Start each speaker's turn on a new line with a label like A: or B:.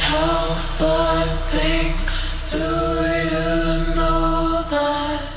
A: help but think, do you know that?